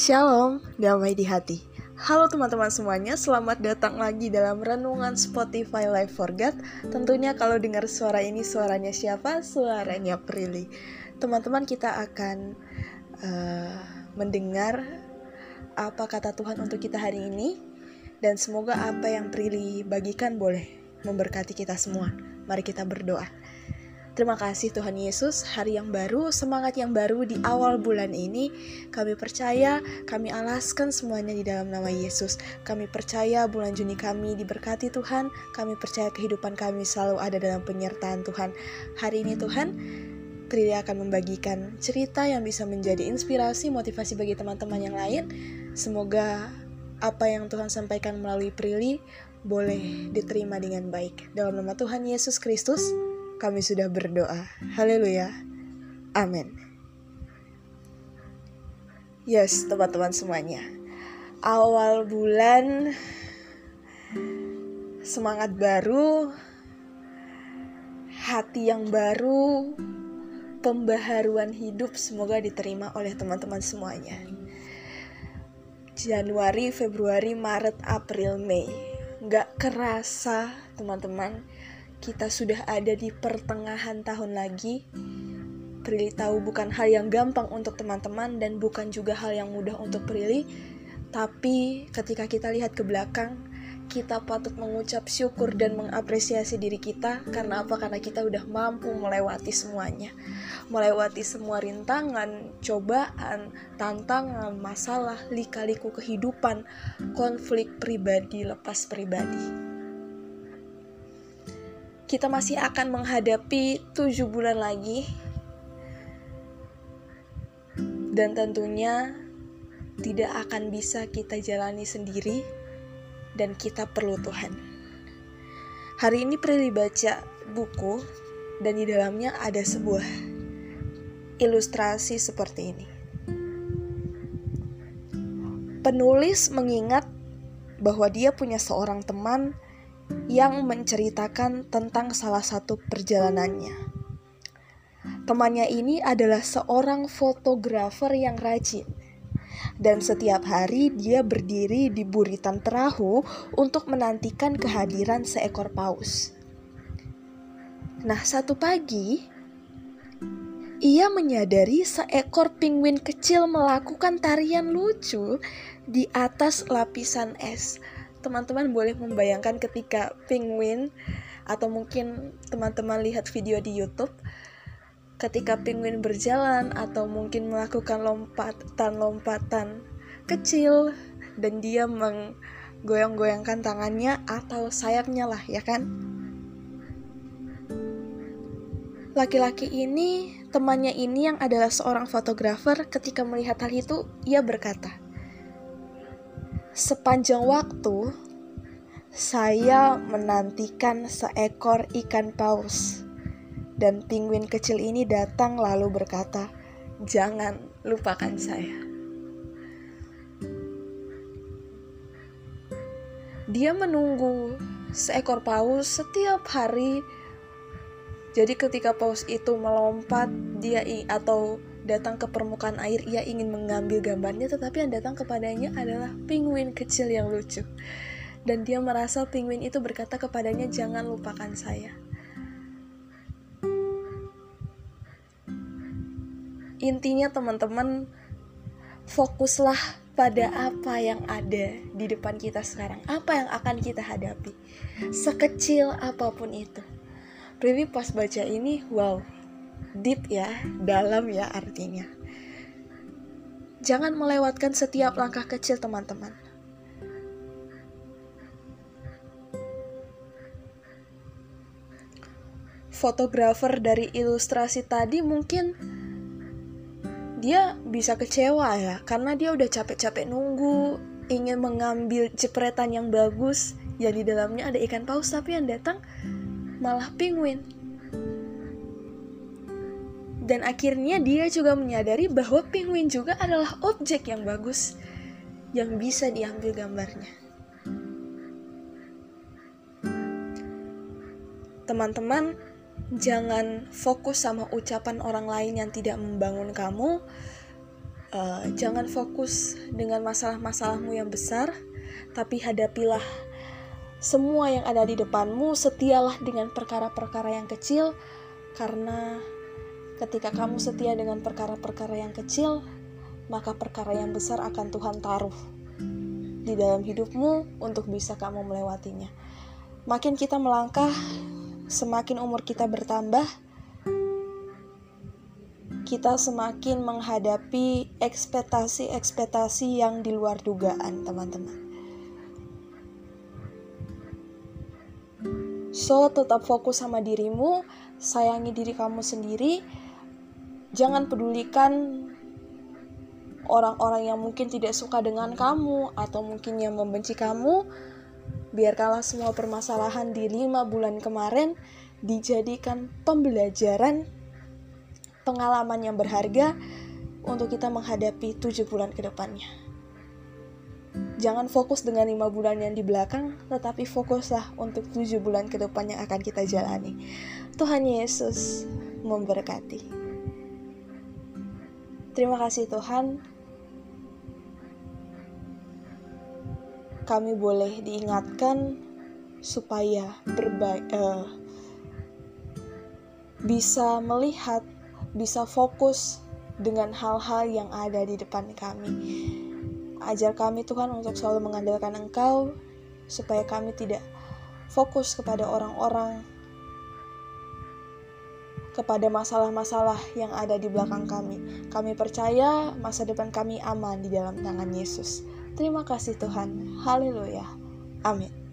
Shalom, damai di hati. Halo teman-teman semuanya, selamat datang lagi dalam renungan Spotify Live for God. Tentunya kalau dengar suara ini, suaranya siapa? Suaranya Prilly. Teman-teman kita akan uh, mendengar apa kata Tuhan untuk kita hari ini. Dan semoga apa yang Prilly bagikan boleh memberkati kita semua. Mari kita berdoa. Terima kasih Tuhan Yesus, hari yang baru, semangat yang baru di awal bulan ini. Kami percaya, kami alaskan semuanya di dalam nama Yesus. Kami percaya bulan Juni kami diberkati Tuhan. Kami percaya kehidupan kami selalu ada dalam penyertaan Tuhan. Hari ini Tuhan, Prilly akan membagikan cerita yang bisa menjadi inspirasi, motivasi bagi teman-teman yang lain. Semoga apa yang Tuhan sampaikan melalui Prilly boleh diterima dengan baik. Dalam nama Tuhan Yesus Kristus, kami sudah berdoa. Haleluya. Amin. Yes, teman-teman semuanya. Awal bulan semangat baru, hati yang baru, pembaharuan hidup semoga diterima oleh teman-teman semuanya. Januari, Februari, Maret, April, Mei. Gak kerasa, teman-teman kita sudah ada di pertengahan tahun lagi. Prilly tahu bukan hal yang gampang untuk teman-teman dan bukan juga hal yang mudah untuk Prilly. Tapi ketika kita lihat ke belakang, kita patut mengucap syukur dan mengapresiasi diri kita karena apa? Karena kita udah mampu melewati semuanya. Melewati semua rintangan, cobaan, tantangan, masalah, lika-liku kehidupan, konflik pribadi lepas pribadi kita masih akan menghadapi tujuh bulan lagi dan tentunya tidak akan bisa kita jalani sendiri dan kita perlu Tuhan. Hari ini Prilly baca buku dan di dalamnya ada sebuah ilustrasi seperti ini. Penulis mengingat bahwa dia punya seorang teman menceritakan tentang salah satu perjalanannya. Temannya ini adalah seorang fotografer yang rajin. Dan setiap hari dia berdiri di buritan perahu untuk menantikan kehadiran seekor paus. Nah, satu pagi ia menyadari seekor penguin kecil melakukan tarian lucu di atas lapisan es teman-teman boleh membayangkan ketika penguin atau mungkin teman-teman lihat video di YouTube ketika penguin berjalan atau mungkin melakukan lompatan-lompatan kecil dan dia menggoyang-goyangkan tangannya atau sayapnya lah ya kan? Laki-laki ini, temannya ini yang adalah seorang fotografer, ketika melihat hal itu, ia berkata, Sepanjang waktu, saya menantikan seekor ikan paus, dan penguin kecil ini datang lalu berkata, "Jangan lupakan saya." Dia menunggu seekor paus setiap hari. Jadi ketika paus itu melompat, dia atau datang ke permukaan air ia ingin mengambil gambarnya tetapi yang datang kepadanya adalah penguin kecil yang lucu. Dan dia merasa penguin itu berkata kepadanya jangan lupakan saya. Intinya teman-teman fokuslah pada apa yang ada di depan kita sekarang. Apa yang akan kita hadapi? Sekecil apa pun itu. Privi pas baca ini wow deep ya, dalam ya artinya. Jangan melewatkan setiap langkah kecil teman-teman. Fotografer dari ilustrasi tadi mungkin dia bisa kecewa ya karena dia udah capek-capek nunggu ingin mengambil jepretan yang bagus yang di dalamnya ada ikan paus tapi yang datang malah penguin dan akhirnya dia juga menyadari bahwa penguin juga adalah objek yang bagus yang bisa diambil gambarnya. Teman-teman, jangan fokus sama ucapan orang lain yang tidak membangun kamu. Uh, jangan fokus dengan masalah-masalahmu yang besar, tapi hadapilah semua yang ada di depanmu. Setialah dengan perkara-perkara yang kecil, karena ketika kamu setia dengan perkara-perkara yang kecil, maka perkara yang besar akan Tuhan taruh di dalam hidupmu untuk bisa kamu melewatinya. Makin kita melangkah, semakin umur kita bertambah, kita semakin menghadapi ekspektasi-ekspektasi yang di luar dugaan, teman-teman. So, tetap fokus sama dirimu, sayangi diri kamu sendiri, jangan pedulikan orang-orang yang mungkin tidak suka dengan kamu atau mungkin yang membenci kamu, biarkanlah semua permasalahan di lima bulan kemarin dijadikan pembelajaran pengalaman yang berharga untuk kita menghadapi tujuh bulan ke depannya. Jangan fokus dengan lima bulan yang di belakang, tetapi fokuslah untuk tujuh bulan ke yang akan kita jalani. Tuhan Yesus memberkati. Terima kasih Tuhan, kami boleh diingatkan supaya berbaik uh, bisa melihat, bisa fokus dengan hal-hal yang ada di depan kami. Ajar kami Tuhan untuk selalu mengandalkan Engkau supaya kami tidak fokus kepada orang-orang kepada masalah-masalah yang ada di belakang kami. Kami percaya masa depan kami aman di dalam tangan Yesus. Terima kasih Tuhan. Haleluya. Amin.